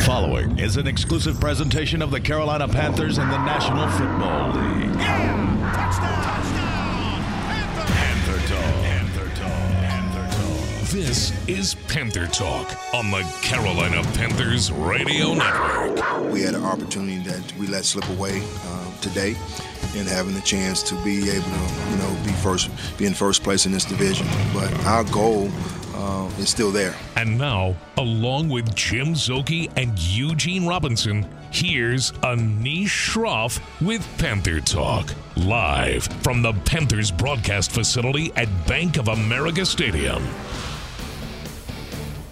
The following is an exclusive presentation of the Carolina Panthers and the National Football League. Yeah! Touchdown! Touchdown! Panther Talk. Panther Talk. Panther Talk. This is Panther Talk on the Carolina Panthers Radio Network. we had an opportunity that we let slip away uh, today and having the chance to be able to you know be first be in first place in this division but our goal uh, is still there And now, along with Jim Szoke and Eugene Robinson, here's Anish Shroff with Panther Talk, live from the Panthers broadcast facility at Bank of America Stadium.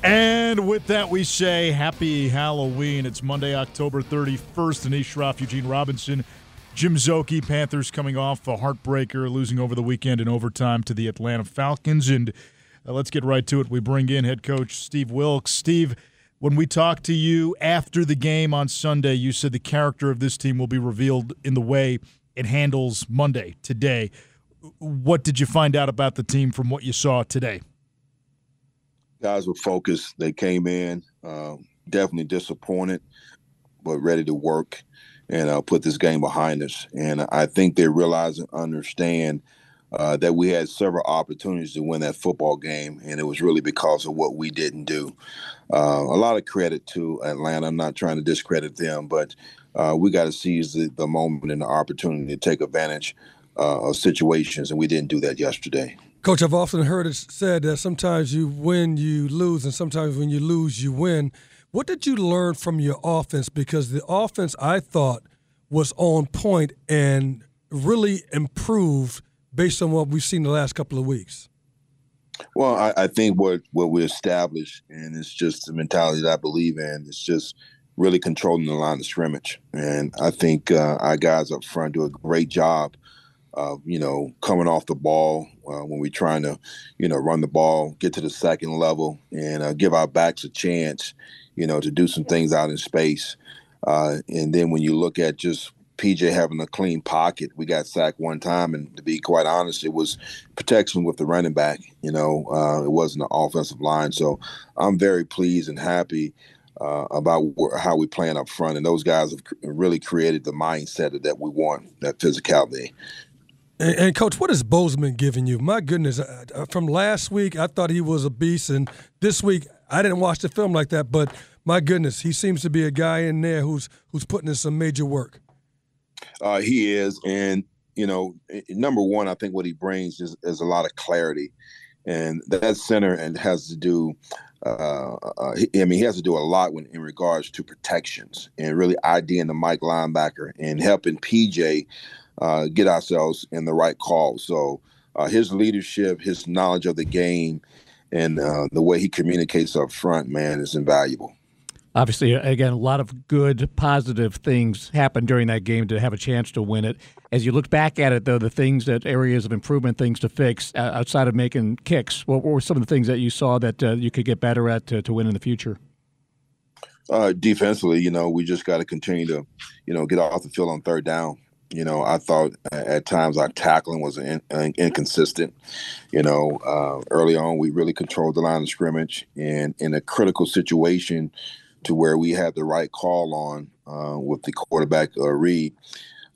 And with that, we say happy Halloween. It's Monday, October 31st. Anish Shroff, Eugene Robinson, Jim Szoke, Panthers coming off a heartbreaker, losing over the weekend in overtime to the Atlanta Falcons. And uh, let's get right to it. We bring in head coach Steve Wilks. Steve, when we talked to you after the game on Sunday, you said the character of this team will be revealed in the way it handles Monday, today. What did you find out about the team from what you saw today? guys were focused they came in um, definitely disappointed but ready to work and uh, put this game behind us and i think they realize and understand uh, that we had several opportunities to win that football game, and it was really because of what we didn't do. Uh, a lot of credit to Atlanta. I'm not trying to discredit them, but uh, we got to seize the, the moment and the opportunity to take advantage uh, of situations, and we didn't do that yesterday. Coach, I've often heard it said that sometimes you win, you lose, and sometimes when you lose, you win. What did you learn from your offense? Because the offense, I thought, was on point and really improved based on what we've seen the last couple of weeks. Well, I, I think what what we established, and it's just the mentality that I believe in. It's just really controlling the line of scrimmage, and I think uh, our guys up front do a great job of you know coming off the ball uh, when we're trying to you know run the ball, get to the second level, and uh, give our backs a chance, you know, to do some things out in space. Uh, and then when you look at just PJ having a clean pocket. We got sacked one time, and to be quite honest, it was protection with the running back. You know, uh, it wasn't the offensive line. So I'm very pleased and happy uh, about wh- how we playing up front, and those guys have really created the mindset that we want, that physicality. And, and coach, what is Bozeman giving you? My goodness, uh, uh, from last week I thought he was a beast, and this week I didn't watch the film like that, but my goodness, he seems to be a guy in there who's who's putting in some major work. Uh, he is, and you know, number one, I think what he brings is, is a lot of clarity, and that center and has to do. Uh, uh, I mean, he has to do a lot when in regards to protections and really IDing the Mike linebacker and helping PJ uh, get ourselves in the right call. So uh, his leadership, his knowledge of the game, and uh, the way he communicates up front, man, is invaluable. Obviously, again, a lot of good, positive things happened during that game to have a chance to win it. As you look back at it, though, the things that areas of improvement, things to fix uh, outside of making kicks, what were some of the things that you saw that uh, you could get better at to, to win in the future? Uh, defensively, you know, we just got to continue to, you know, get off the field on third down. You know, I thought at times our tackling was in, in, inconsistent. You know, uh, early on we really controlled the line of scrimmage, and in a critical situation, to where we had the right call on uh, with the quarterback uh, Reed.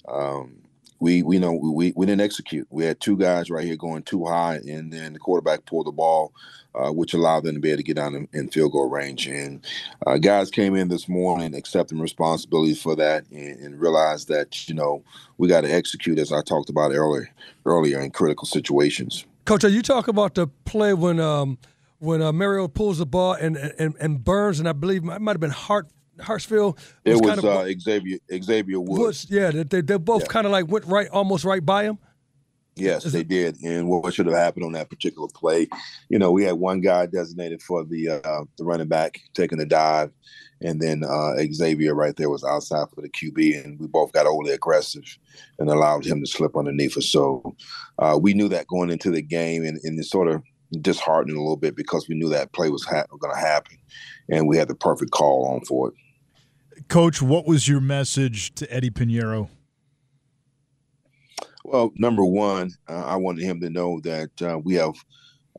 Um, we we know we we didn't execute. We had two guys right here going too high, and then the quarterback pulled the ball, uh, which allowed them to be able to get down in, in field goal range. And uh, guys came in this morning accepting responsibility for that, and, and realized that you know we got to execute as I talked about earlier earlier in critical situations. Coach, are you talking about the play when um, when uh, Mariota pulls the ball and, and and Burns and I believe it might have been Hart Hartsfield It was, kind of uh, Xavier Xavier Woods. Woods, yeah, they they, both Yeah. kind of like went right almost right by him. Yes, Is they did. And what what should have happened on that particular play? You know, we had one guy designated for the uh, the running back taking the dive, and then uh, Xavier right there was outside for the QB, and we both got overly aggressive and allowed him to slip underneath us. So uh, we knew that going into the game, and, and it sort of disheartening a little bit because we knew that play was ha- going to happen, and we had the perfect call on for it. Coach, what was your message to Eddie Pinheiro? Well, number one, uh, I wanted him to know that uh, we have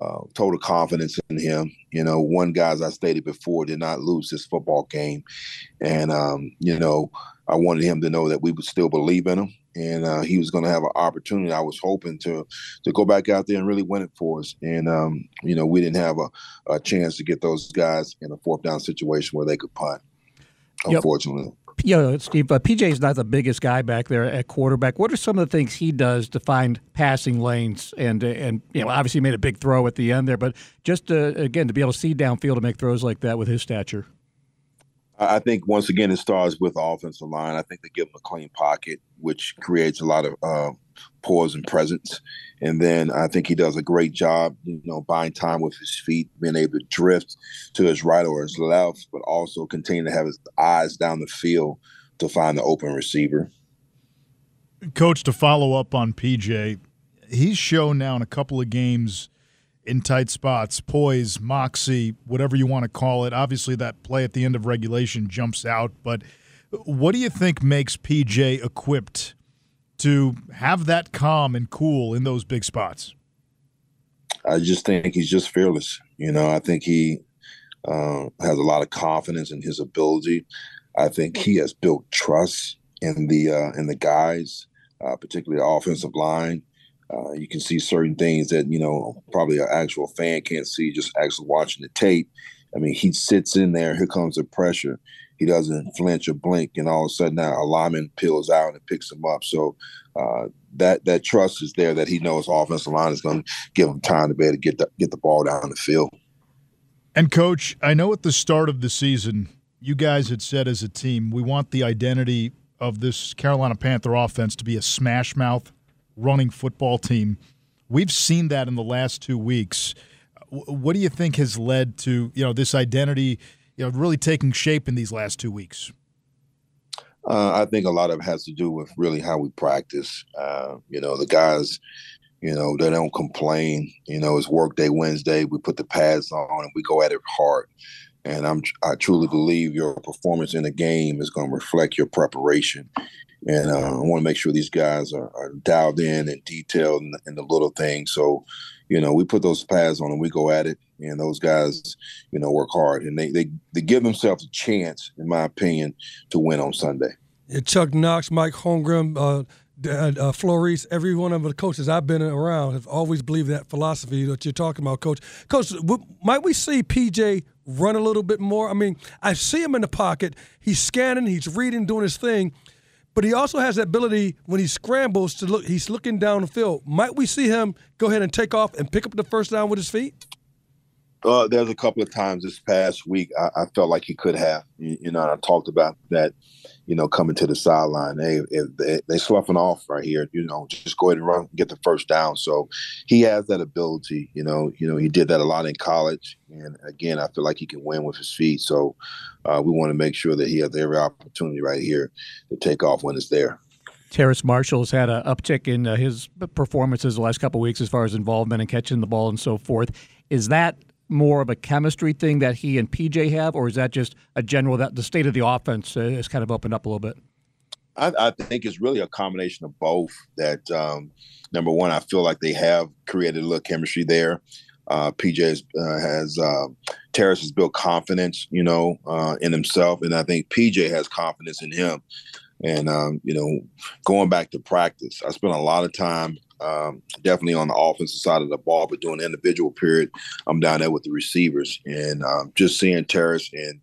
uh, total confidence in him. You know, one guy, as I stated before, did not lose this football game, and um, you know, I wanted him to know that we would still believe in him, and uh, he was going to have an opportunity. I was hoping to to go back out there and really win it for us, and um, you know, we didn't have a, a chance to get those guys in a fourth down situation where they could punt. Unfortunately. Yep you know, Steve, uh, PJ is not the biggest guy back there at quarterback. What are some of the things he does to find passing lanes? And and you know, obviously made a big throw at the end there, but just to, again to be able to see downfield to make throws like that with his stature. I think once again it starts with the offensive line. I think they give him a clean pocket, which creates a lot of uh, pause and presence. And then I think he does a great job, you know, buying time with his feet, being able to drift to his right or his left, but also continue to have his eyes down the field to find the open receiver. Coach, to follow up on PJ, he's shown now in a couple of games in tight spots, poise, moxie, whatever you want to call it. Obviously, that play at the end of regulation jumps out, but what do you think makes PJ equipped to have that calm and cool in those big spots? I just think he's just fearless. You know, I think he uh, has a lot of confidence in his ability. I think he has built trust in the uh, in the guys, uh, particularly the offensive line. Uh, you can see certain things that you know probably an actual fan can't see just actually watching the tape. I mean, he sits in there. Here comes the pressure. He doesn't flinch or blink, and all of a sudden, now lineman peels out and picks him up. So uh, that that trust is there that he knows offensive line is going to give him time to be able to get the get the ball down the field. And coach, I know at the start of the season, you guys had said as a team, we want the identity of this Carolina Panther offense to be a smash mouth running football team. We've seen that in the last two weeks. What do you think has led to you know this identity, you know, really taking shape in these last two weeks? Uh, I think a lot of it has to do with really how we practice. Uh, you know, the guys, you know, they don't complain. You know, it's work day Wednesday. We put the pads on and we go at it hard. And I'm I truly believe your performance in the game is going to reflect your preparation. And uh, I want to make sure these guys are, are dialed in and detailed in the, in the, little things. So, you know, we put those pads on and we go at it. And those guys, you know, work hard and they they, they give themselves a chance, in my opinion, to win on Sunday. Yeah, Chuck Knox, Mike Holmgren, uh, uh, Flores, every one of the coaches I've been around have always believed that philosophy that you're talking about, Coach. Coach, w- might we see PJ run a little bit more? I mean, I see him in the pocket. He's scanning, he's reading, doing his thing. But he also has that ability when he scrambles to look. He's looking down the field. Might we see him go ahead and take off and pick up the first down with his feet? Uh, there's a couple of times this past week I, I felt like he could have. You, you know, I talked about that you know, coming to the sideline. Hey, if they, they sloughing off right here, you know, just go ahead and run, get the first down. So he has that ability. You know, you know, he did that a lot in college, and again, I feel like he can win with his feet. So uh, we want to make sure that he has every opportunity right here to take off when it's there. Terrace Marshall's had an uptick in uh, his performances the last couple weeks as far as involvement and catching the ball and so forth. Is that more of a chemistry thing that he and PJ have, or is that just a general that the state of the offense has kind of opened up a little bit? I, I think it's really a combination of both. That um, number one, I feel like they have created a little chemistry there. Uh, PJ uh, has uh, Terrace has built confidence, you know, uh, in himself, and I think PJ has confidence in him. And um, you know, going back to practice, I spent a lot of time um, definitely on the offensive side of the ball, but during the individual period, I'm down there with the receivers and um, just seeing Terrace and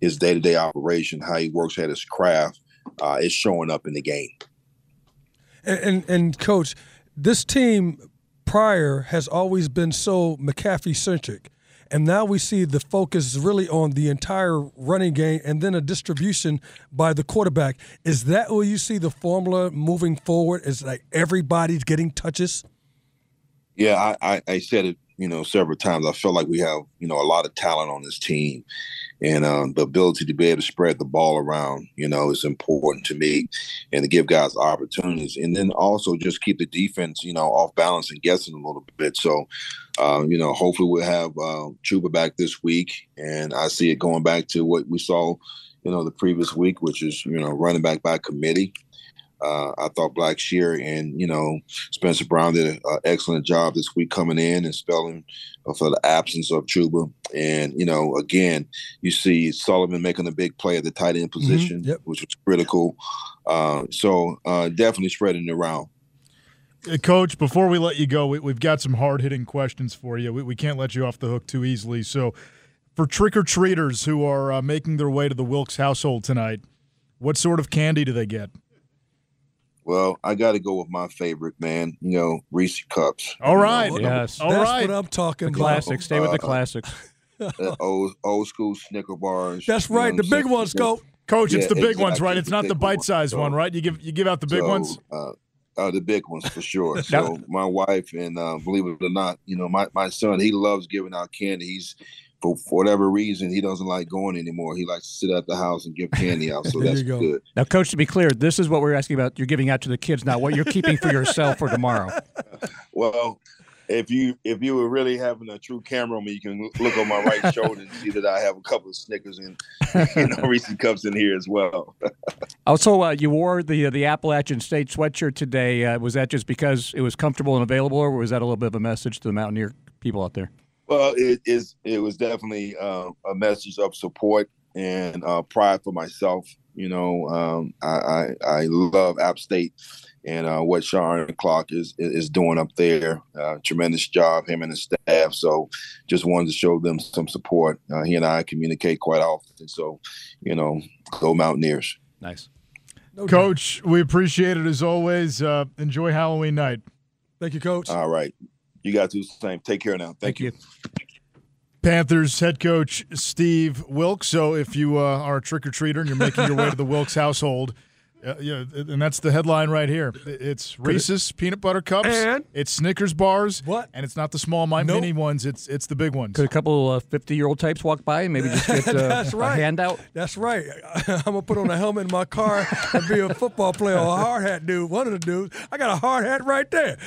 his day to day operation, how he works at his craft, uh, is showing up in the game. And, and, and coach, this team prior has always been so McCaffrey centric. And now we see the focus really on the entire running game and then a distribution by the quarterback. Is that where you see the formula moving forward? Is like everybody's getting touches? Yeah, I, I, I said it, you know, several times. I felt like we have, you know, a lot of talent on this team and um, the ability to be able to spread the ball around, you know, is important to me, and to give guys opportunities, and then also just keep the defense, you know, off balance and guessing a little bit. So, um, you know, hopefully we'll have uh, Chuba back this week, and I see it going back to what we saw, you know, the previous week, which is you know running back by committee. Uh, I thought Black Blackshear and you know Spencer Brown did an excellent job this week coming in and spelling for the absence of Chuba. And you know, again, you see Sullivan making a big play at the tight end position, Yep. which was critical. Uh, so uh, definitely spreading it around. Uh, Coach, before we let you go, we, we've got some hard hitting questions for you. We, we can't let you off the hook too easily. So, for trick or treaters who are uh, making their way to the Wilks household tonight, what sort of candy do they get? Well, I got to go with my favorite man. You know, Reese cups. All right. Yes. All That's right. what I'm talking The about. classics. Stay with the Uh, classics. Uh, old old school Snicker bars. That's right. The big ones, go. Coach, it's the big ones, right? It's not the big bite sized one, right? You give you give out the big So, ones. Uh, uh, the big ones for sure. So my wife and uh, believe it or not, you know, my, my son he loves giving out candy. He's for, for whatever reason he doesn't like going anymore. He likes to sit at the house and give candy out. So that's go. good. Now, Coach, to be clear, this is what we're asking about. You're giving out to the kids, not what you're keeping for yourself for tomorrow. Well, if you if you were really having a true camera on me, you can look on my right shoulder and see that I have a couple of Snickers and you know Reese cups in here as well. Also, uh, you wore the the Appalachian State sweatshirt today. Uh, was that just because it was comfortable and available, or was that a little bit of a message to the Mountaineer people out there? Well, it is. It was definitely uh, a message of support and uh, pride for myself. You know, um, I, I I love App State and uh, what Shawn Clark is is doing up there. Uh, tremendous job, him and his staff. So, just wanted to show them some support. Uh, he and I communicate quite often. So, you know, go Mountaineers. Nice. No doubt. Coach, we appreciate it as always. Uh, enjoy Halloween night. Thank you, Coach. All right, you guys do the same. Take care now. Thank, you. Panthers head coach Steve Wilks. So if you uh, are a trick or treater and you're making your way to the Wilks household, uh, yeah, and that's the headline right here. It's Reese's peanut butter cups, And? it's Snickers bars, What? And it's not the small mi- Nope. mini ones. It's it's the big ones. Could a couple of 50 year old types walk by and maybe just get uh, That's a right. handout? That's right. I'm gonna put on a helmet in my car and be a football player or a hard hat dude. One of the dudes. I got a hard hat right there.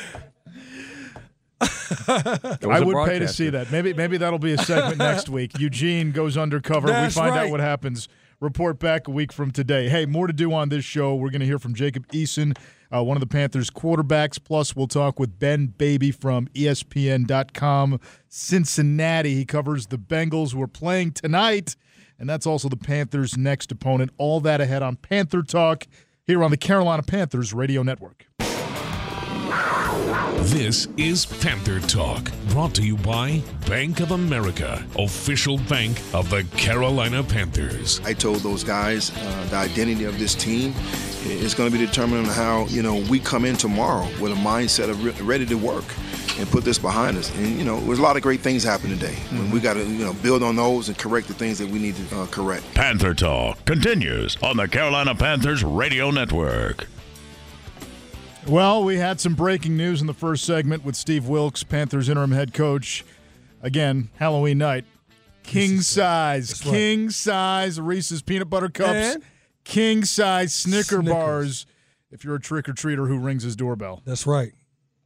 I would pay to see that. Maybe maybe that'll be a segment next week. Eugene goes undercover. That's we find out what happens. Report back a week from today. Hey, more to do on this show. We're going to hear from Jacob Eason, uh, one of the Panthers quarterbacks. Plus, we'll talk with Ben Baby from ESPN.com Cincinnati. He covers the Bengals who are playing tonight, and that's also the Panthers' next opponent. All that ahead on Panther Talk here on the Carolina Panthers Radio Network. This is Panther Talk, brought to you by Bank of America, official bank of the Carolina Panthers. I told those guys uh, the identity of this team is going to be determined on how you know we come in tomorrow with a mindset of re- ready to work and put this behind us. And you know, there's a lot of great things happen today. And we got to you know build on those and correct the things that we need to uh, correct. Panther Talk continues on the Carolina Panthers Radio Network. Well, we had some breaking news in the first segment with Steve Wilks, Panthers interim head coach. Again, Halloween night. King size, That's right. king size Reese's peanut butter cups, And? king size Snicker Snickers. bars. If you're a trick or treater who rings his doorbell, That's right.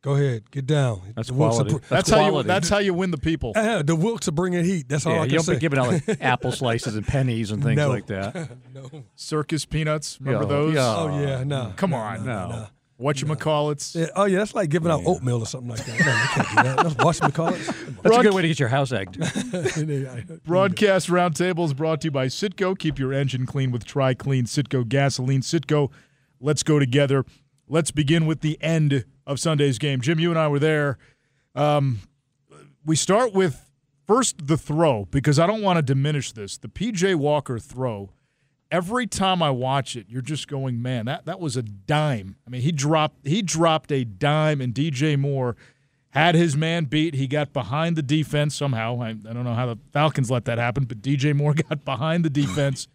Go ahead, get down. That's The Wilks are quality. br- that's, how you. That's how you win the people. Uh, the Wilks are bringing heat. That's all Yeah, I you can don't say. be giving out like apple slices and pennies and things No. like that. no. Circus peanuts, remember Yeah, those? yeah. Oh yeah, no. Come no, on, no. no. No. What you call it? Yeah, oh yeah, that's like giving out oatmeal or something like that. No, you can't do that. That's Watch McCall. That's a good way to get your house egged. Broadcast Roundtable is brought to you by CITGO. Keep your engine clean with Tri Clean CITGO gasoline. CITGO, let's go together. Let's begin with the end of Sunday's game. Jim, you and I were there. Um, we start with first the throw because I don't want to diminish this. The PJ Walker throw. Every time I watch it, you're just going, man, that, that was a dime. I mean, he dropped he dropped a dime, and DJ Moore had his man beat. He got behind the defense somehow. I, I don't know how the Falcons let that happen, but DJ Moore got behind the defense,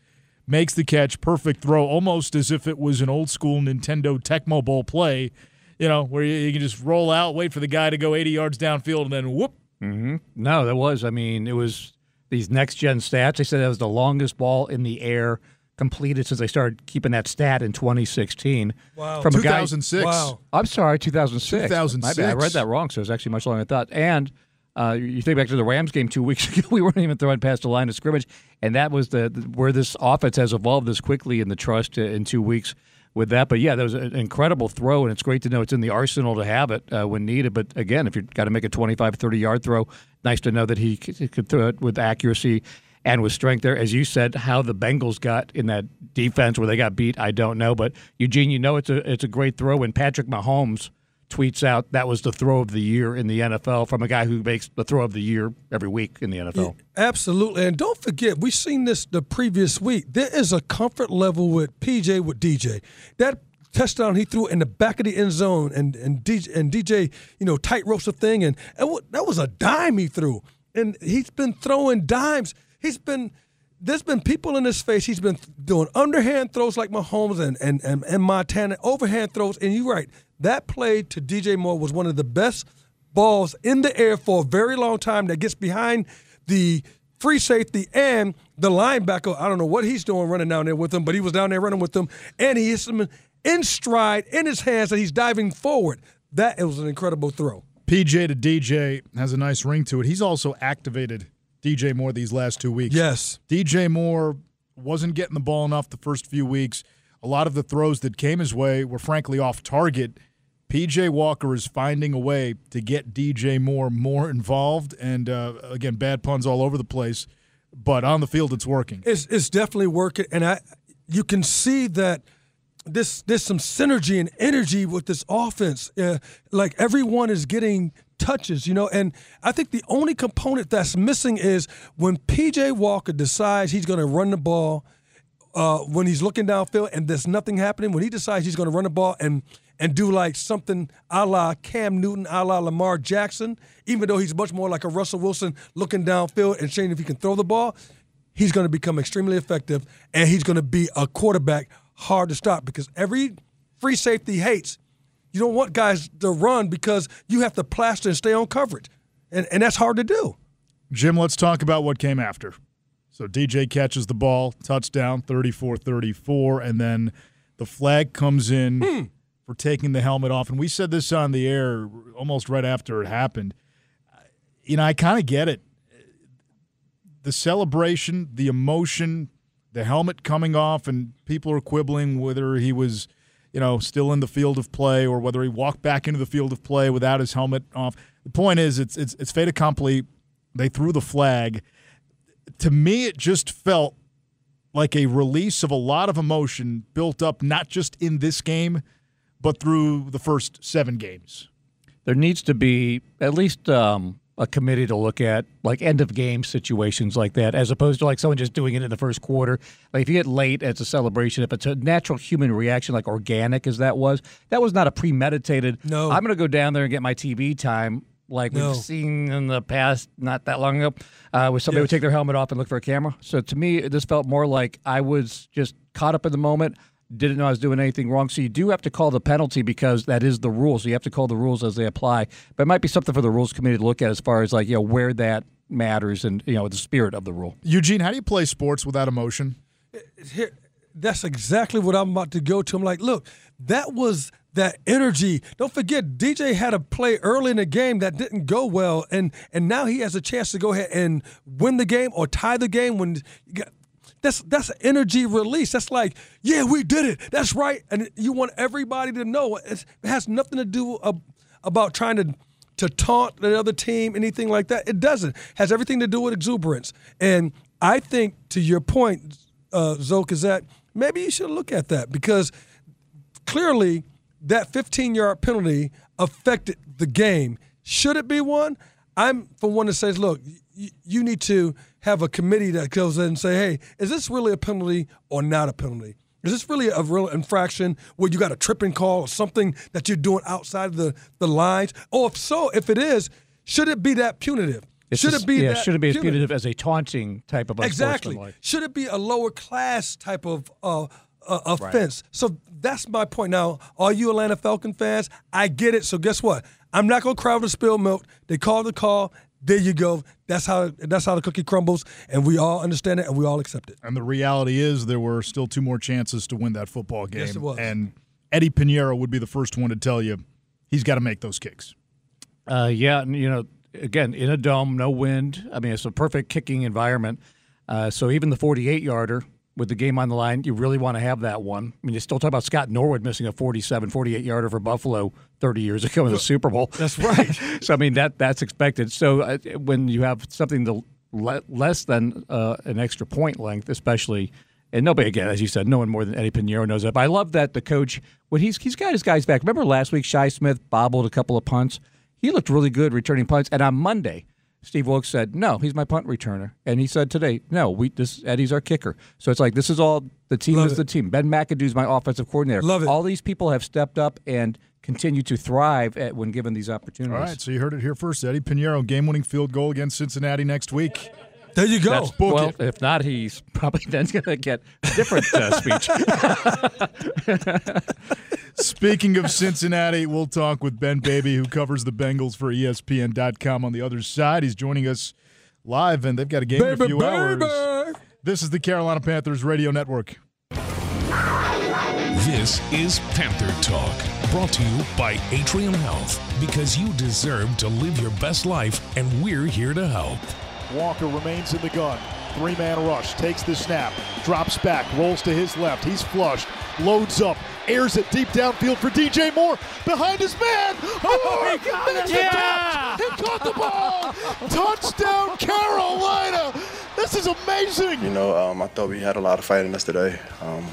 makes the catch, perfect throw, almost as if it was an old school Nintendo Tecmo Bowl play, you know, where you, you can just roll out, wait for the guy to go 80 yards downfield, and then whoop. Mm-hmm. No, that was. I mean, it was these next gen stats. They said that was the longest ball in the air completed since they started keeping that stat in 2016. Wow. From a guy. 2006. Wow. I'm sorry, 2006. 2006. My bad. I read that wrong, so it's actually much longer than I thought. And uh, you think back to the Rams game two weeks ago, we weren't even throwing past the line of scrimmage, and that was the, the where this offense has evolved this quickly in the trust uh, in two weeks. with that. But yeah, that was an incredible throw, and it's great to know it's in the arsenal to have it uh, when needed. But again, if you've got to make a 25, 30 yard throw, nice to know that he could throw it with accuracy and with strength there. As you said, how the Bengals got in that defense where they got beat, I don't know. But Eugene, you know it's a it's a great throw when Patrick Mahomes tweets out that was the throw of the year in the NFL from a guy who makes the throw of the year every week in the NFL. Absolutely. And don't forget, we've seen this the previous week. There is a comfort level with PJ with DJ. That touchdown he threw in the back of the end zone and and DJ, and DJ you know, tight ropes the thing. And, and that was a dime he threw. And he's been throwing dimes. He's been there's been people in his face. He's been doing underhand throws like Mahomes and and and, and Montana, overhand throws. And you're right, that play to DJ Moore was one of the best balls in the air for a very long time that gets behind the free safety and the linebacker. I don't know what he's doing running down there with him, but he was down there running with them, and he hits him in stride in his hands, and he's diving forward. That was an incredible throw. PJ to DJ has a nice ring to it. He's also activated DJ Moore these last two weeks. Yes. DJ Moore wasn't getting the ball enough the first few weeks. A lot of the throws that came his way were frankly off target. PJ Walker is finding a way to get DJ Moore more involved, and uh, again, bad puns all over the place, but on the field it's working. It's it's definitely working, and I you can see that this there's some synergy and energy with this offense. Uh, like everyone is getting touches, you know, and I think the only component that's missing is when PJ Walker decides he's going to run the ball. Uh, when he's looking downfield and there's nothing happening, when he decides he's going to run the ball and and do like something a la Cam Newton, a la Lamar Jackson, even though he's much more like a Russell Wilson looking downfield and seeing if he can throw the ball, he's going to become extremely effective and he's going to be a quarterback hard to stop because every free safety hates. You don't want guys to run because you have to plaster and stay on coverage. And, and that's hard to do. Jim, let's talk about what came after. So DJ catches the ball, touchdown, 34 34, and then the flag comes in Hmm. for taking the helmet off. And we said this on the air almost right after it happened. You know, I kind of get it. The celebration, the emotion, the helmet coming off, and people are quibbling whether he was, you know, still in the field of play or whether he walked back into the field of play without his helmet off. The point is, it's it's it's fait accompli. They threw the flag. To me, it just felt like a release of a lot of emotion built up not just in this game, but through the first seven games. there needs to be at least um, a committee to look at like end of game situations like that, as opposed to like someone just doing it in the first quarter. Like if you get late, it's a celebration. If it's a natural human reaction, like organic as that was, that was not a premeditated. No. I'm going to go down there and get my TV time. Like No. we've seen in the past, not that long ago, uh, where somebody would take their helmet off and look for a camera. So to me, this felt more like I was just caught up in the moment didn't know I was doing anything wrong. So you do have to call the penalty because that is the rule. So you have to call the rules as they apply. But it might be something for the rules committee to look at as far as like you know where that matters and you know the spirit of the rule. Eugene, how do you play sports without emotion? here, that's exactly what I'm about to go to. I'm like, look, that was that energy. Don't forget, DJ had a play early in the game that didn't go well, and and now he has a chance to go ahead and win the game or tie the game when you got. That's that's energy release. That's like, yeah, we did it. That's right. And you want everybody to know it's, it has nothing to do ab- about trying to to taunt the other team, anything like that. It doesn't. It has everything to do with exuberance. And I think, to your point, uh, Zoke, is that maybe you should look at that because clearly that 15 yard penalty affected the game. Should it be one? I'm for one that says, look, you need to have a committee that goes in and say, hey, is this really a penalty or not a penalty? Is this really a real infraction where you got a tripping call or something that you're doing outside of the, the lines? Or if so, if it is, should it be that punitive? It's should just- it be yeah, that should it be as punitive as a taunting type of Exactly. Should it be a lower class type of uh, uh, offense? So that's my point. Now, are you Atlanta Falcon fans, I get it. So guess what? I'm not gonna cry over the spilled milk. They called the call. There you go. That's how that's how the cookie crumbles, and we all understand it and we all accept it. And the reality is, there were still two more chances to win that football game. Yes, it was. And Eddie Pinheiro would be the first one to tell you he's got to make those kicks. Uh, yeah, and you know, again, in a dome, no wind. I mean, it's a perfect kicking environment. Uh, so even the 48 yarder, with the game on the line, you really want to have that one. I mean, you still talk about Scott Norwood missing a 47, 48 yarder for Buffalo 30 years ago in the Super Bowl. That's right. so I mean that that's expected. So uh, when you have something to le- less than uh, an extra point length, especially. And nobody again, as you said, no one more than Eddie Pinheiro knows that. But I love that the coach when he's he's got his guys back. Remember last week, Shi Smith bobbled a couple of punts. He looked really good returning punts. And on Monday, Steve Wilks said, "No, he's my punt returner," and he said today, "No, we this Eddie's our kicker." So it's like this is all the team Love is it. the team. Ben McAdoo's my offensive coordinator. Love it. All these people have stepped up and continue to thrive at, when given these opportunities. All right, so you heard it here first. Eddie Pinheiro, game-winning field goal against Cincinnati next week. There you go. Book well, it. if not, he's probably then going to get a different uh, speech. Speaking of Cincinnati, we'll talk with Ben Baby, who covers the Bengals for ESPN.com on the other side. He's joining us live, and they've got a game in a few baby. hours. This is the Carolina Panthers Radio Network. This is Panther Talk, brought to you by Atrium Health, because you deserve to live your best life, and we're here to help. Walker remains in the gun. Three man rush. Takes the snap. Drops back. Rolls to his left. He's flushed. Loads up. Airs it deep downfield for DJ Moore. Behind his man. Oh, he got it. Yeah. He caught the ball. Touchdown, Carolina. This is amazing. You know, um, I thought we had a lot of fight in us today. Um,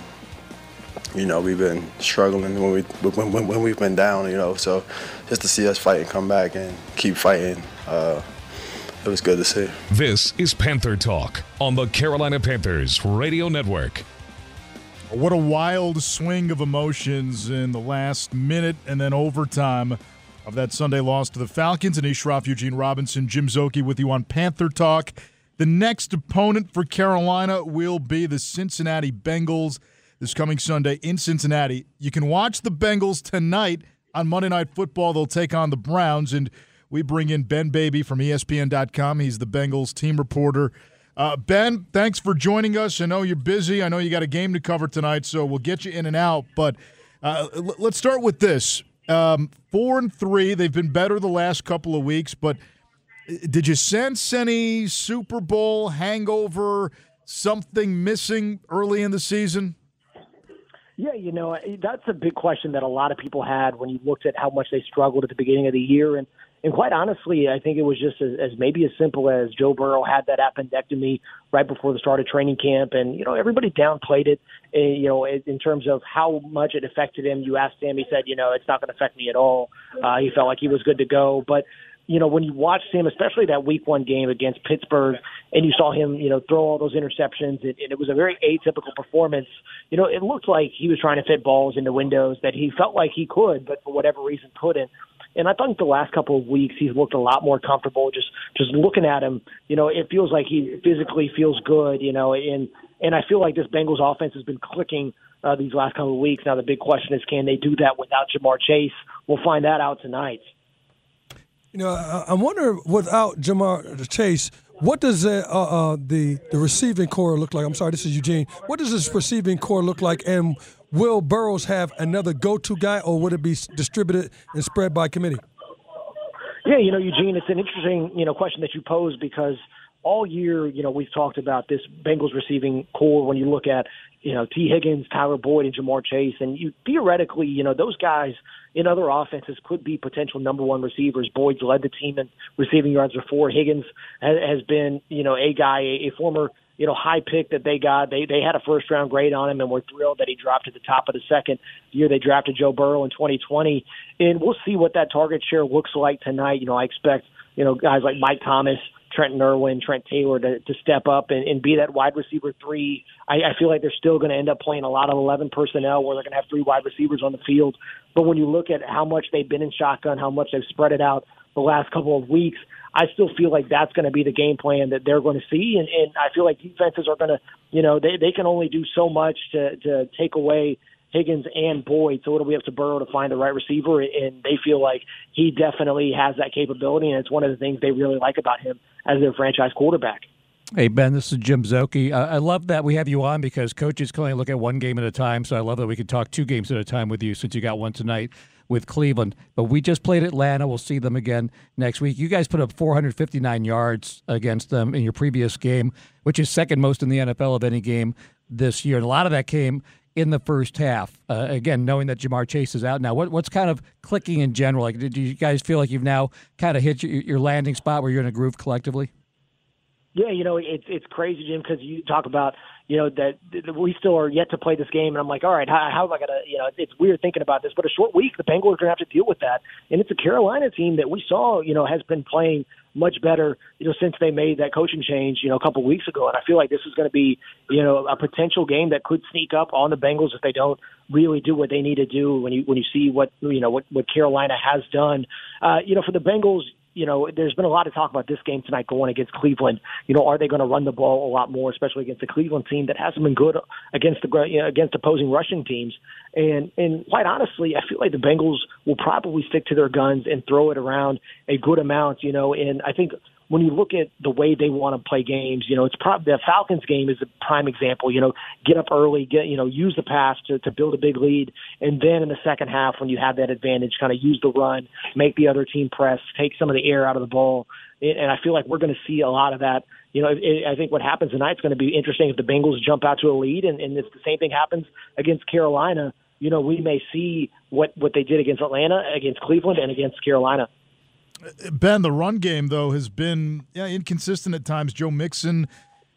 you know, we've been struggling when we when, when, when we've been down. You know, so just to see us fight and come back and keep fighting, uh, it was good to see. This is Panther Talk on the Carolina Panthers Radio Network. What a wild swing of emotions in the last minute and then overtime of that Sunday loss to the Falcons. Anish Shroff, Eugene Robinson, Jim Szoke with you on Panther Talk. The next opponent for Carolina will be the Cincinnati Bengals this coming Sunday in Cincinnati. You can watch the Bengals tonight on Monday Night Football. They'll take on the Browns. And we bring in Ben Baby from ESPN.com. He's the Bengals team reporter. Uh, ben, thanks for joining us. I know you're busy. I know you got a game to cover tonight, so we'll get you in and out. But uh, l- let's start with this: um, four and three. They've been better the last couple of weeks, but uh, did you sense any Super Bowl hangover? Something missing early in the season? Yeah, you know, that's a big question that a lot of people had when you looked at how much they struggled at the beginning of the year. And, and quite honestly, I think it was just as, as maybe as simple as Joe Burrow had that appendectomy right before the start of training camp. And, you know, everybody downplayed it, uh, you know, in in terms of how much it affected him. You asked him, he said, you know, it's not going to affect me at all. Uh, he felt like he was good to go. But, you know, when you watched him, especially that week one game against Pittsburgh, and you saw him, you know, throw all those interceptions, and, and it was a very atypical performance. You know, it looked like he was trying to fit balls into windows that he felt like he could, but for whatever reason couldn't. And I think the last couple of weeks he's looked a lot more comfortable. Just just looking at him, you know, it feels like he physically feels good. You know, and and I feel like this Bengals offense has been clicking uh, these last couple of weeks. Now the big question is, can they do that without Ja'Marr Chase? We'll find that out tonight. You know, I, I wonder without Ja'Marr Chase, what does the, uh, uh, the the receiving core look like? I'm sorry, this is Eugene. What does this receiving core look like? And will Burrows have another go-to guy, or would it be distributed and spread by committee? Yeah, you know, Eugene, it's an interesting, you know, question that you pose because all year, you know, we've talked about this Bengals receiving core when you look at, you know, Tee Higgins, Tyler Boyd, and Ja'Marr Chase, and you theoretically, you know, those guys in other offenses could be potential number one receivers. Boyd's led the team in receiving yards before. Higgins has, has been, you know, a guy, a, a former, you know, high pick that they got. They they had a first round grade on him, and we're thrilled that he dropped to the top of the second year they drafted Joe Burrow in 2020. And we'll see what that target share looks like tonight. You know, I expect you know guys like Mike Thomas. Trenton Irwin, Trent Taylor to, to step up and, and be that wide receiver three. I, I feel like they're still going to end up playing a lot of 11 personnel where they're going to have three wide receivers on the field. But when you look at how much they've been in shotgun, how much they've spread it out the last couple of weeks, I still feel like that's going to be the game plan that they're going to see. And, and I feel like defenses are going to, you know, they, they can only do so much to, to take away Higgins and Boyd. So it'll be up to Burrow to find the right receiver, and they feel like he definitely has that capability, and it's one of the things they really like about him as their franchise quarterback. Hey, Ben, this is Jim Szoke. Uh, I love that we have you on because coaches can only look at one game at a time. So I love that we could talk two games at a time with you since you got one tonight with Cleveland. But we just played Atlanta. We'll see them again next week. You guys put up 459 yards against them in your previous game, which is second most in the NFL of any game. this year. And a lot of that came in the first half. Uh, again, knowing that Ja'Marr Chase is out now, what, what's kind of clicking in general? Like, do you guys feel like you've now kind of hit your, your landing spot where you're in a groove collectively? Yeah, you know, it's it's crazy, Jim, because you talk about you know that, that we still are yet to play this game, and I'm like, all right, how, how am I gonna? You know, it's weird thinking about this, but a short week, the Bengals are gonna have to deal with that, and it's a Carolina team that we saw, you know, has been playing much better, you know, since they made that coaching change, you know, a couple weeks ago, and I feel like this is going to be, you know, a potential game that could sneak up on the Bengals if they don't really do what they need to do. When you when you see what you know what what Carolina has done, uh, you know, for the Bengals, you know, there's been a lot of talk about this game tonight going against Cleveland. You know, are they going to run the ball a lot more, especially against the Cleveland team that hasn't been good against the you know, against opposing rushing teams? And and quite honestly, I feel like the Bengals will probably stick to their guns and throw it around a good amount. You know, and I think when you look at the way they want to play games, you know, it's probably the Falcons game is a prime example. You know, get up early, get you know, use the pass to to build a big lead, and then in the second half, when you have that advantage, kind of use the run, make the other team press, take some of the air out of the ball, and I feel like we're going to see a lot of that. You know, I think what happens tonight is going to be interesting if the Bengals jump out to a lead, and, and if the same thing happens against Carolina. You know, we may see what what they did against Atlanta, against Cleveland, and against Carolina. Ben, the run game though has been yeah, inconsistent at times. Joe Mixon,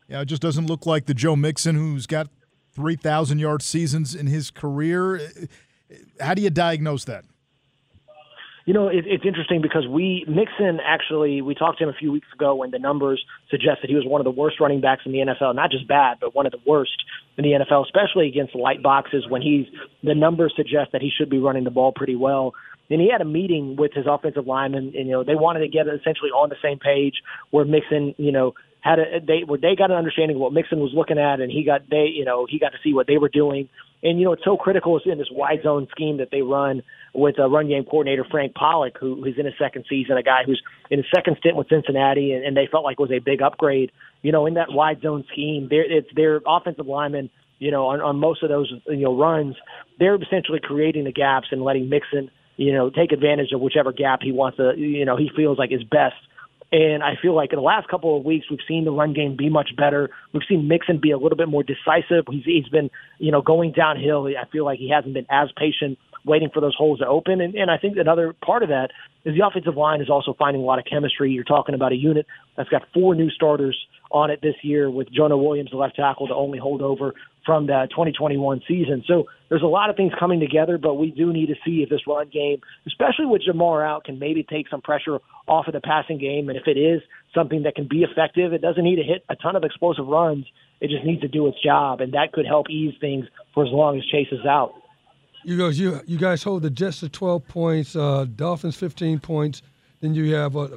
yeah, just doesn't look like the Joe Mixon who's got three thousand yard seasons in his career. How do you diagnose that? You know, it, it's interesting because we Mixon actually we talked to him a few weeks ago when the numbers suggest that he was one of the worst running backs in the NFL. Not just bad, but one of the worst in the NFL, especially against light boxes when he's the numbers suggest that he should be running the ball pretty well. And he had a meeting with his offensive lineman, and you know they wanted to get essentially on the same page where Mixon, you know, had a they where they got an understanding of what Mixon was looking at, and he got they you know he got to see what they were doing. And you know it's so critical in this wide zone scheme that they run with a run game coordinator Frank Pollack, who, who's in his second season, a guy who's in his second stint with Cincinnati, and, and they felt like was a big upgrade. You know, in that wide zone scheme, they it's their offensive linemen. You know, on, on most of those you know runs, they're essentially creating the gaps and letting Mixon you know, take advantage of whichever gap he wants to, you know, he feels like is best. And I feel like in the last couple of weeks, we've seen the run game be much better. We've seen Mixon be a little bit more decisive. He's, he's been, you know, going downhill. I feel like he hasn't been as patient waiting for those holes to open. And, and I think another part of that is the offensive line is also finding a lot of chemistry. You're talking about a unit that's got four new starters on it this year with Jonah Williams, the left tackle, the only holdover from the 2021 season. So there's a lot of things coming together, but we do need to see if this run game, especially with Ja'Marr out, can maybe take some pressure off of the passing game. And if it is something that can be effective, it doesn't need to hit a ton of explosive runs. It just needs to do its job, and that could help ease things for as long as Chase is out. You guys, you you guys hold the Jets to 12 points, uh, Dolphins 15 points. Then you have uh,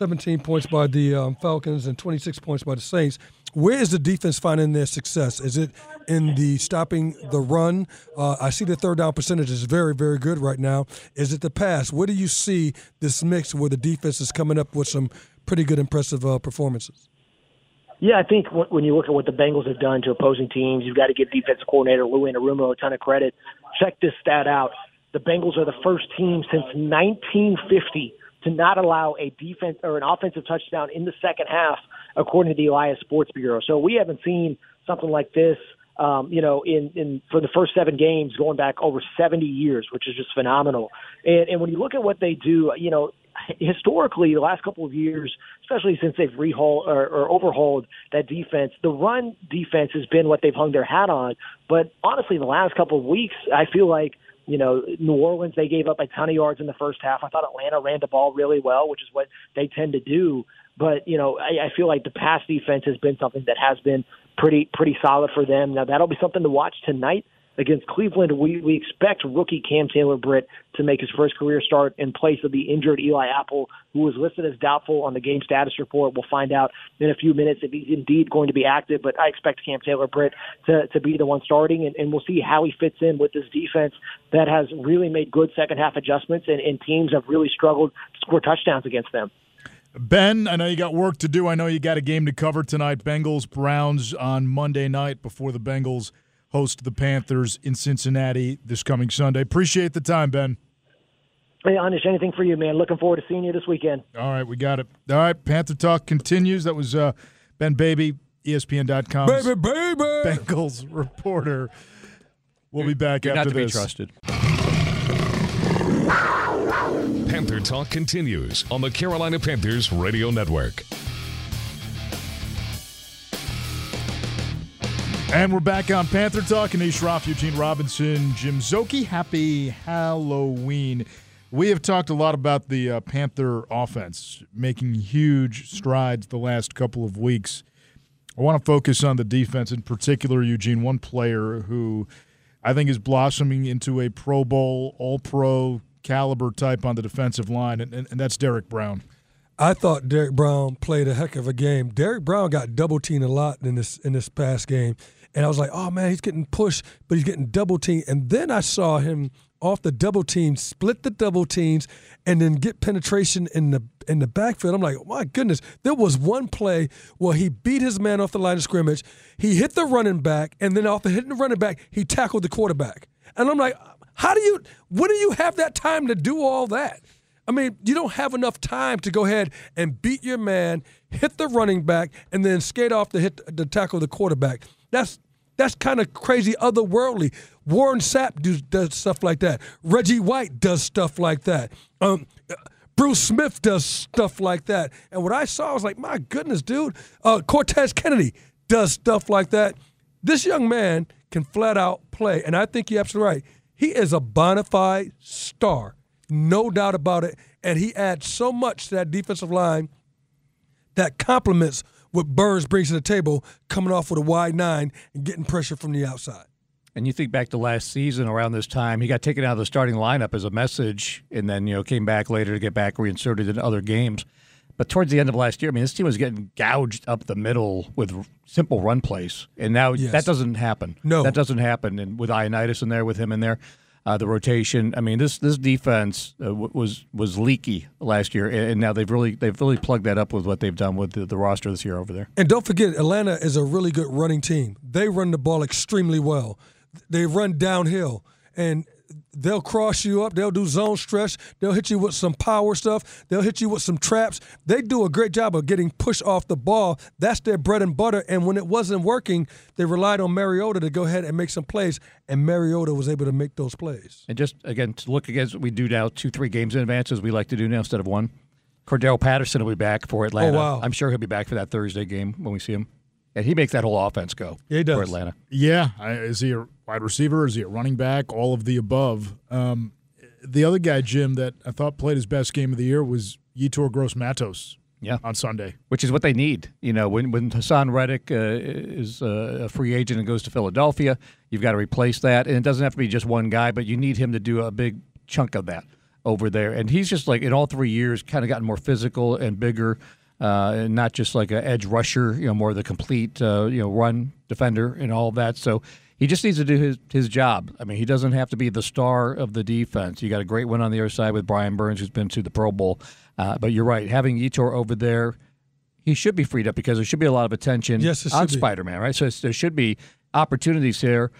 17 points by the um, Falcons and 26 points by the Saints. Where is the defense finding their success? Is it in the stopping the run? Uh, I see the third down percentage is very, very good right now. Is it the pass? Where do you see this mix where the defense is coming up with some pretty good, impressive uh, performances? Yeah, I think when you look at what the Bengals have done to opposing teams, you've got to give defensive coordinator Lou Anarumo a ton of credit. Check this stat out. The Bengals are the first team since 1950 to not allow a defense or an offensive touchdown in the second half, according to the Elias Sports Bureau. So we haven't seen something like this, um, you know, in, in for the first seven games going back over 70 years, which is just phenomenal. And, and when you look at what they do, you know, historically, the last couple of years, especially since they've rehauled or, or overhauled that defense, the run defense has been what they've hung their hat on. But honestly, the last couple of weeks, I feel like you know, New Orleans, they gave up a ton of yards in the first half. I thought Atlanta ran the ball really well, which is what they tend to do. But, you know, I, I feel like the pass defense has been something that has been pretty pretty solid for them. Now that'll be something to watch tonight against Cleveland, we, we expect rookie Cam Taylor Britt to make his first career start in place of the injured Eli Apple, who was listed as doubtful on the game status report. We'll find out in a few minutes if he's indeed going to be active, but I expect Cam Taylor Britt to, to be the one starting, and, and we'll see how he fits in with this defense that has really made good second half adjustments, and, and teams have really struggled to score touchdowns against them. Ben, I know you got work to do. I know you got a game to cover tonight. Bengals Browns on Monday night before the Bengals host the Panthers in Cincinnati this coming Sunday. Appreciate the time, Ben. Hey, Anish, anything for you, man. Looking forward to seeing you this weekend. All right, we got it. All right, Panther Talk continues. That was uh, Ben Baby, ESPN.com. Baby, baby. Bengals reporter. We'll be back You're after not to this. be trusted. Panther Talk continues on the Carolina Panthers Radio Network. And we're back on Panther Talk. Anish Shroff, Eugene Robinson, Jim Szoke. Happy Halloween. We have talked a lot about the uh, Panther offense making huge strides the last couple of weeks. I want to focus on the defense in particular, Eugene, one player who I think is blossoming into a Pro Bowl, All Pro caliber type on the defensive line, and, and, and that's Derrick Brown. I thought Derrick Brown played a heck of a game. Derrick Brown got double teamed a lot in this in this past game, and I was like, "Oh man, he's getting pushed, but he's getting double teamed." And then I saw him off the double team, split the double teams, and then get penetration in the in the backfield. I'm like, my goodness, there was one play where he beat his man off the line of scrimmage. He hit the running back, and then off the hitting the running back, he tackled the quarterback. And I'm like, how do you? When do you have that time to do all that? I mean, you don't have enough time to go ahead and beat your man, hit the running back, and then skate off to hit the tackle the quarterback. That's that's kind of crazy, otherworldly. Warren Sapp do, does stuff like that. Reggie White does stuff like that. Um, Bruce Smith does stuff like that. And what I saw I was like, my goodness, dude. Uh, Cortez Kennedy does stuff like that. This young man can flat out play, and I think you're absolutely right. He is a bona fide star, no doubt about it. And he adds so much to that defensive line that complements what Burns brings to the table, coming off with a wide nine and getting pressure from the outside. And you think back to last season around this time, he got taken out of the starting lineup as a message, and then you know came back later to get back reinserted in other games. But towards the end of last year, I mean, this team was getting gouged up the middle with simple run plays, and now Yes. that doesn't happen. No. that doesn't happen. And with Ioannidis in there, with him in there, uh, the rotation. I mean, this this defense uh, w- was was leaky last year, and and now they've really they've really plugged that up with what they've done with the, the roster this year over there. And don't forget, Atlanta is a really good running team. They run the ball extremely well. They run downhill, and they'll cross you up. They'll do zone stretch. They'll hit you with some power stuff. They'll hit you with some traps. They do a great job of getting pushed off the ball. That's their bread and butter. And when it wasn't working, they relied on Mariota to go ahead and make some plays, and Mariota was able to make those plays. And just again to look against what we do now, two three games in advance as we like to do now instead of one. Cordarrelle Patterson will be back for Atlanta. Oh, wow. I'm sure he'll be back for that Thursday game when we see him. And he makes that whole offense go Yeah, he does. for Atlanta. Yeah, is he a wide receiver? Is he a running back? All of the above. Um, the other guy, Jim, that I thought played his best game of the year was Yetur Gross-Matos. Yeah. on Sunday. Which is what they need. You know, when when Haason Reddick uh, is uh, a free agent and goes to Philadelphia, you've got to replace that, and it doesn't have to be just one guy, but you need him to do a big chunk of that over there. And he's just like in all three years, kind of gotten more physical and bigger, uh, and not just like an edge rusher. You know, more of the complete uh, you know run defender and all of that. So. He just needs to do his, his job. I mean, he doesn't have to be the star of the defense. You got a great one on the other side with Brian Burns, who's been to the Pro Bowl. Uh, but you're right, having Yetur over there, he should be freed up because there should be a lot of attention Yes, on. Spider Man, right? So there should be opportunities here.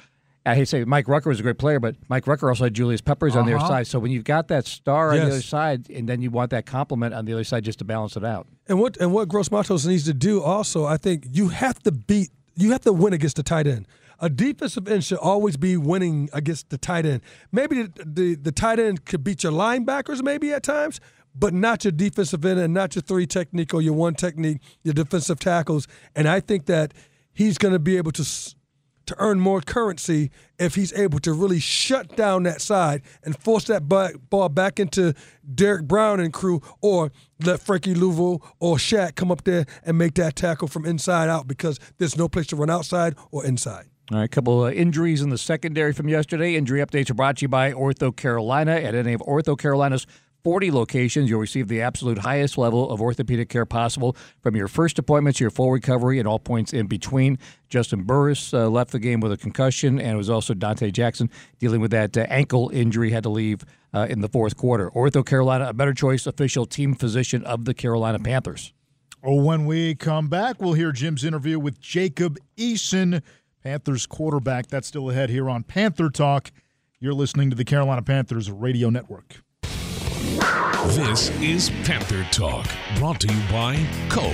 I hate to say Mike Rucker was a great player, but Mike Rucker also had Julius Peppers on the other Uh-huh. side. So when you've got that star on the other side, and then you want that complement on the other side just to balance it out. And what and what Gross-Matos needs to do also, I think you have to beat you have to win against the tight end. A defensive end should always be winning against the tight end. Maybe the, the, the tight end could beat your linebackers maybe at times, but not your defensive end and not your three technique or your one technique, your defensive tackles. And I think that he's going to be able to to earn more currency if he's able to really shut down that side and force that ball back into Derrick Brown and crew, or let Frankie Luvu or Shaq come up there and make that tackle from inside out because there's no place to run outside or inside. All right, a couple of injuries in the secondary from yesterday. Injury updates are brought to you by OrthoCarolina. At any of OrthoCarolina's 40 locations, you'll receive the absolute highest level of orthopedic care possible from your first appointment to your full recovery and all points in between. Juston Burris uh, left the game with a concussion, and it was also Donte Jackson dealing with that uh, ankle injury, had to leave uh, in the fourth quarter. OrthoCarolina, a better choice, official team physician of the Carolina Panthers. Oh, when we come back, we'll hear Jim's interview with Jacob Eason, Panthers quarterback. That's still ahead here on Panther Talk. You're listening to the Carolina Panthers Radio Network. This is Panther Talk, brought to you by Coke.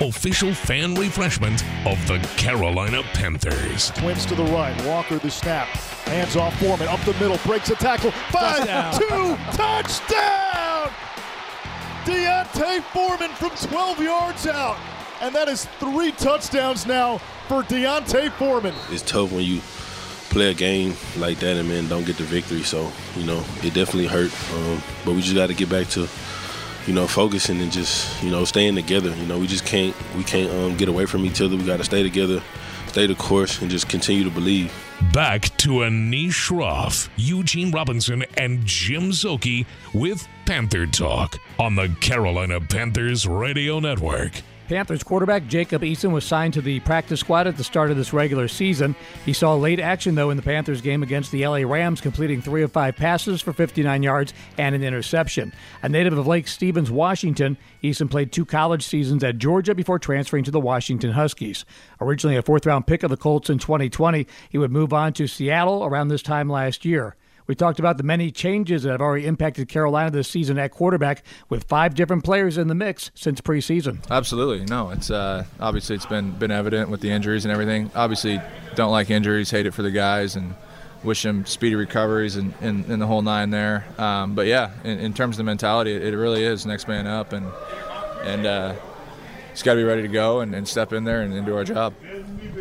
official fan refreshment of the Carolina Panthers. Twins to the right. Walker the snap. Hands off Foreman. Up the middle. Breaks a tackle. Five, Touchdown. two, touchdown! D'Onta Foreman from 12 yards out. And that is three touchdowns now for D'Onta Foreman. it's tough when you play a game like that and man don't get the victory. So you know it definitely hurt. Um, but we just got to get back to you know focusing and just you know staying together. You know we just can't we can't um, get away from each other. We got to stay together, stay the course, and just continue to believe. Back to Anish Shroff, Eugene Robinson, and Jim Szoke with Panther Talk on the Carolina Panthers Radio Network. Panthers quarterback Jacob Eason was signed to the practice squad at the start of this regular season. He saw late action, though, in the Panthers game against the LA Rams, completing three of five passes for 59 yards and an interception. A native of Lake Stevens, Washington, Eason played two college seasons at Georgia before transferring to the Washington Huskies. Originally a fourth round pick of the Colts in 2020, he would move on to Seattle around this time last year. We talked about the many changes that have already impacted Carolina this season at quarterback, with five different players in the mix since preseason. Absolutely, no. It's uh, obviously it's been been evident with the injuries and everything. Obviously, don't like injuries, hate it for the guys, and wish them speedy recoveries and, and the whole nine there. Um, but yeah, in, in terms of the mentality, it, it really is next man up, and and uh, just got to be ready to go and, and step in there and, and do our job.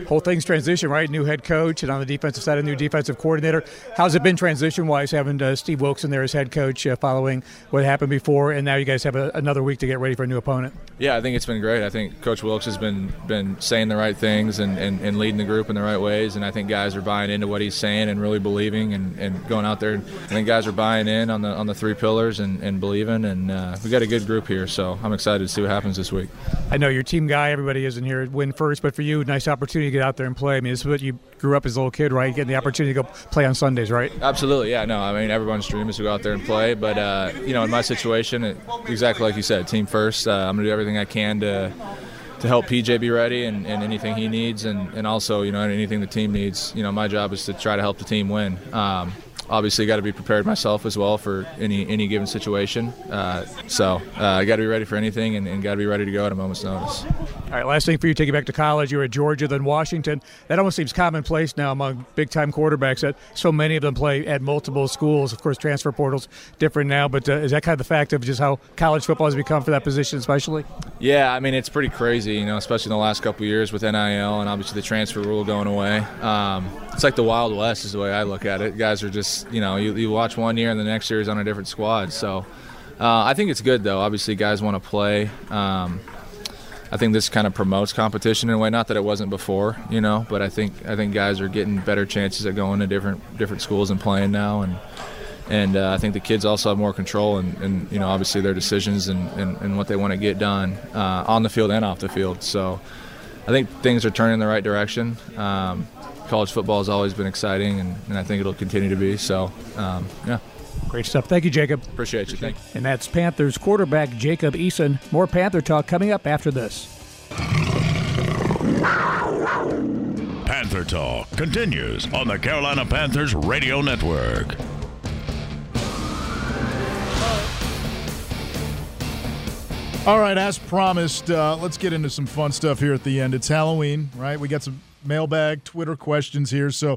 Whole thing's transition, right? New head coach, and on the defensive side, a new defensive coordinator. How's it been transition wise having uh, Steve Wilks in there as head coach uh, following what happened before, and now you guys have a, another week to get ready for a new opponent? Yeah, I think it's been great. I think Coach Wilks has been been saying the right things and, and, and leading the group in the right ways, and I think guys are buying into what he's saying and really believing and, and going out there. I think guys are buying in on the on the three pillars and, and believing, and uh, we got a good group here, so I'm excited to see what happens this week. I know you're team guy. Everybody is in here win first, but for you, nice opportunity to get out there and play. I mean, this is what you grew up as a little kid, right? Getting the opportunity to go play on Sundays, right? Absolutely, yeah. No, I mean everyone's dream is to go out there and play, but uh, you know, in my situation, it, exactly like you said, team first. Uh, I'm gonna do everything I can to to help PJ be ready and, and anything he needs, and, and also you know anything the team needs. You know, my job is to try to help the team win. Um, obviously, got to be prepared myself as well for any any given situation. Uh, so uh, I got to be ready for anything, and, and got to be ready to go at a moment's notice. All right, last thing for you, take you back to college. You were at Georgia, then Washington. That almost seems commonplace now among big time quarterbacks that so many of them play at multiple schools. Of course, transfer portals different now, but uh, is that kind of the fact of just how college football has become for that position, especially? Yeah, I mean it's pretty crazy, you know, especially in the last couple of years with NIL and obviously the transfer rule going away. Um, it's like the Wild West is the way I look at it. Guys are just, you know, you, you watch one year and the next year is on a different squad. So uh, I think it's good though. Obviously, guys want to play. Um, I think this kind of promotes competition in a way. Not that it wasn't before, you know, but I think I think guys are getting better chances at going to different different schools and playing now, and and uh, I think the kids also have more control and, and you know obviously their decisions and, and, and what they want to get done uh, on the field and off the field. So I think things are turning in the right direction. Um, college football has always been exciting, and, and I think it'll continue to be. So um, yeah. Great stuff. Thank you, Jacob. Appreciate you. Thank you. And that's Panthers quarterback Jacob Eason. More Panther talk coming up after this. Panther Talk continues on the Carolina Panthers Radio Network. All right, as promised, uh, let's get into some fun stuff here at the end. It's Halloween, right? We got some mailbag, Twitter questions here, so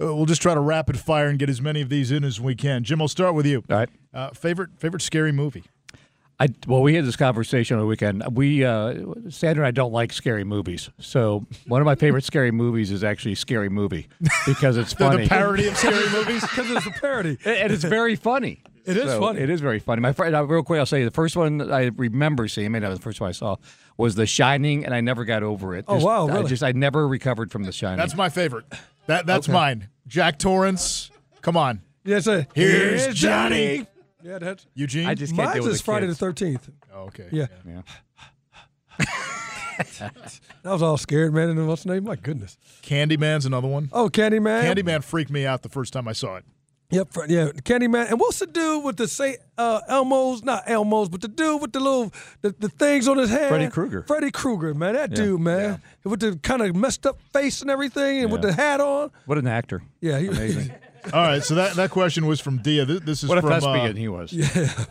uh, we'll just try to rapid fire and get as many of these in as we can. Jim, I'll start with you. All right. Uh, favorite favorite scary movie? I, well, we had this conversation on the weekend. We, uh, Sandra and I don't like scary movies. So one of my favorite scary movies is actually Scary Movie because it's The- funny. The parody of scary movies? Because it's a parody. and it's very funny. It is So, funny. It is very funny. My friend, uh, real quick, I'll say the first one I remember seeing, maybe that was the first one I saw, was The Shining, and I never got over it. Oh, Just- wow, I just I never recovered from The Shining. That's my favorite. That that's Okay. mine. Jack Torrance. Come on. Yes, sir. Here's Johnny. Yeah, that's Eugene. I just can't Mine's deal with is the Friday kids. the Thirteenth. Oh, okay. Yeah. Yeah. I was all scared, man. And what's the name? My goodness. Candyman's another one. Oh, Candyman. Candyman freaked me out the first time I saw it. Yep, fr- yeah, Candyman. And what's the dude with the Saint uh, Elmo's? Not Elmo's, but the dude with the little the, the things on his head. Freddy Krueger. Freddy Krueger, man. That dude, man, with the kind of messed up face and everything, and with the hat on. What an actor. Yeah, he, Amazing. All right, so that, that question was from Dia. This, this is what a from uh, thespian he was. yeah.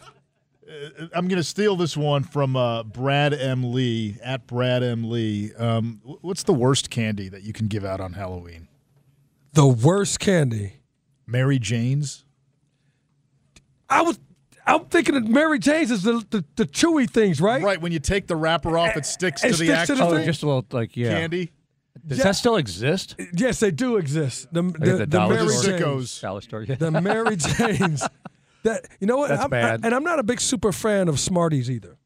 I'm going to steal this one from uh, Brad M. Lee at Brad M. Lee. Um, what's the worst candy that you can give out on Halloween? The worst candy. Mary Jane's. I was. I'm thinking that Mary Jane's is the, the, the chewy things, right? Right. When you take the wrapper off, it sticks It to the sticks to actual the Oh, thing? just a little like yeah. candy. Does Yeah. that still exist? Yes, they do exist. The, the, the the dollar Mary store? Jane's. Sickos. Dollar store. Yeah. The Mary Jane's. That you know what? That's I'm, bad. and I'm not a big super fan of Smarties either.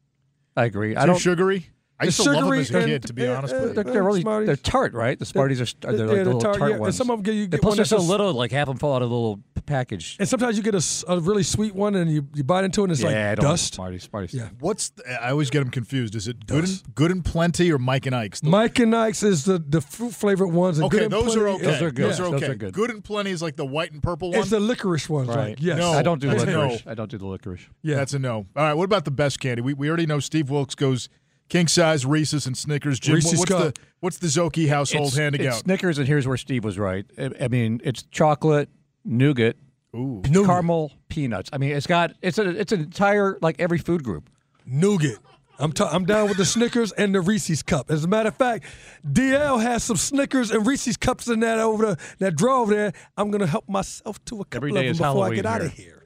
I agree. I Too don't. sugary. I used The to love them as a kid, to be honest uh, with you. They're, they're really Smarties. they're tart, right? The Smarties are they're Yeah, like the the little tart, tart, yeah, and ones. some of 'em get- you get plus one they're that's so just- little, like half them fall out of the little package. And sometimes you get a really sweet one, and you, you bite into it, and it's yeah, I like don't like dust. Smarties. Smarties. Yeah. What's the, I always get them confused. Is it good Dust. and, good and plenty or Mike and Ike's? The- Mike and Ike's is the, the fruit flavored ones. And okay, Good and those are Plenty okay. is- Those are good. Those are Those okay. are good. Good and plenty is like the white and purple one. It's the licorice ones, right? Right. Yes. No. I don't do That's a no. licorice. I don't do the licorice. Yeah. That's a no. All right. What about the best candy? We, we already know Steve Wilks goes king size Reese's and Snickers. Jim, Reese's what's Cup. the what's the Szoke household It's, handing it's out? Snickers, and here's where Steve was right. I, I mean, it's chocolate, nougat, Ooh. caramel, peanuts. I mean, it's got it's a it's an entire like every food group. nougat. I'm t- I'm down with the Snickers and the Reese's cup. As a matter of fact, DL has some Snickers and Reese's cups in that over the, that drawer over there. I'm gonna help myself to a couple Every of them is before I Halloween get out of here.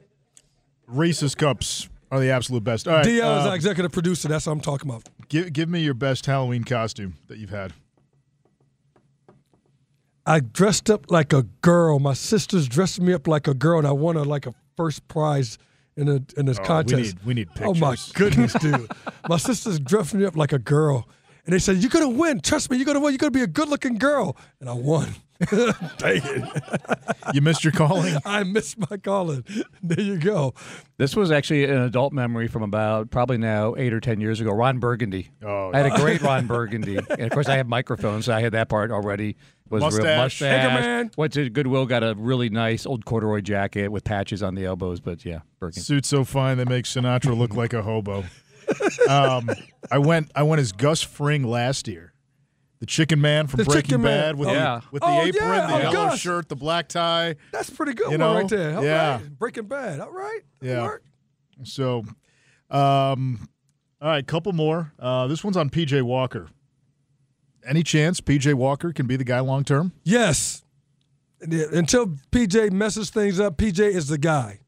Reese's cups are the absolute best. All right. DL is um, our executive producer. That's what I'm talking about. give, give me your best Halloween costume that you've had. I dressed up like a girl. My sisters dressed me up like a girl, and I won a, like a first prize in a in this Oh, we contest. need- we need Oh my goodness, dude! my sisters dressed me up like a girl, and they said, "You're gonna win. Trust me, you're gonna win. You're gonna be a good-looking girl." And I won. Dang it! You missed your calling. I missed my calling. There you go. This was actually an adult memory from about probably now eight or ten years ago. Ron Burgundy. Oh, I had a great Ron Burgundy, and of course I have microphones, so I had that part already. Was real Mustache. mustache. Anchorman. Went to Goodwill, got a really nice old corduroy jacket with patches on the elbows. But yeah, Burgundy. Suit so fine they make Sinatra look like a hobo. Um, I went I went as Gus Fring last year. The chicken man from The Breaking Chicken Man. Bad with Yeah. the with the Oh, apron, yeah. the Oh, yellow Gus. shirt, the black tie. That's a pretty good You one know? right there. All Yeah. right. Breaking Bad. All right. That'll Yeah. work. So, um, all right, couple more. Uh, this one's on PJ Walker. Any chance PJ Walker can be the guy long term? Yes. Until PJ messes things up, PJ is the guy.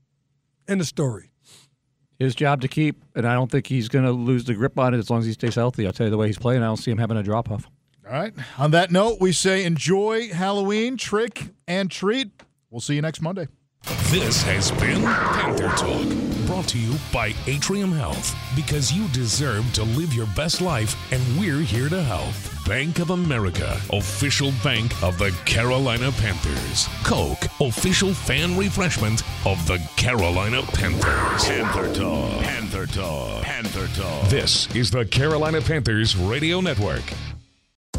in the story. His job to keep, and I don't think he's going to lose the grip on it as long as he stays healthy. I'll tell you the way he's playing, I don't see him having a drop off. All right. On that note, we say enjoy Halloween, trick and treat. We'll see you next Monday. This has been Panther Talk, brought to you by Atrium Health, because you deserve to live your best life, and we're here to help. Bank of America, official bank of the Carolina Panthers. Coke, official fan refreshment of the Carolina Panthers. Panther Talk. Panther Talk. Panther Talk. This is the Carolina Panthers Radio Network.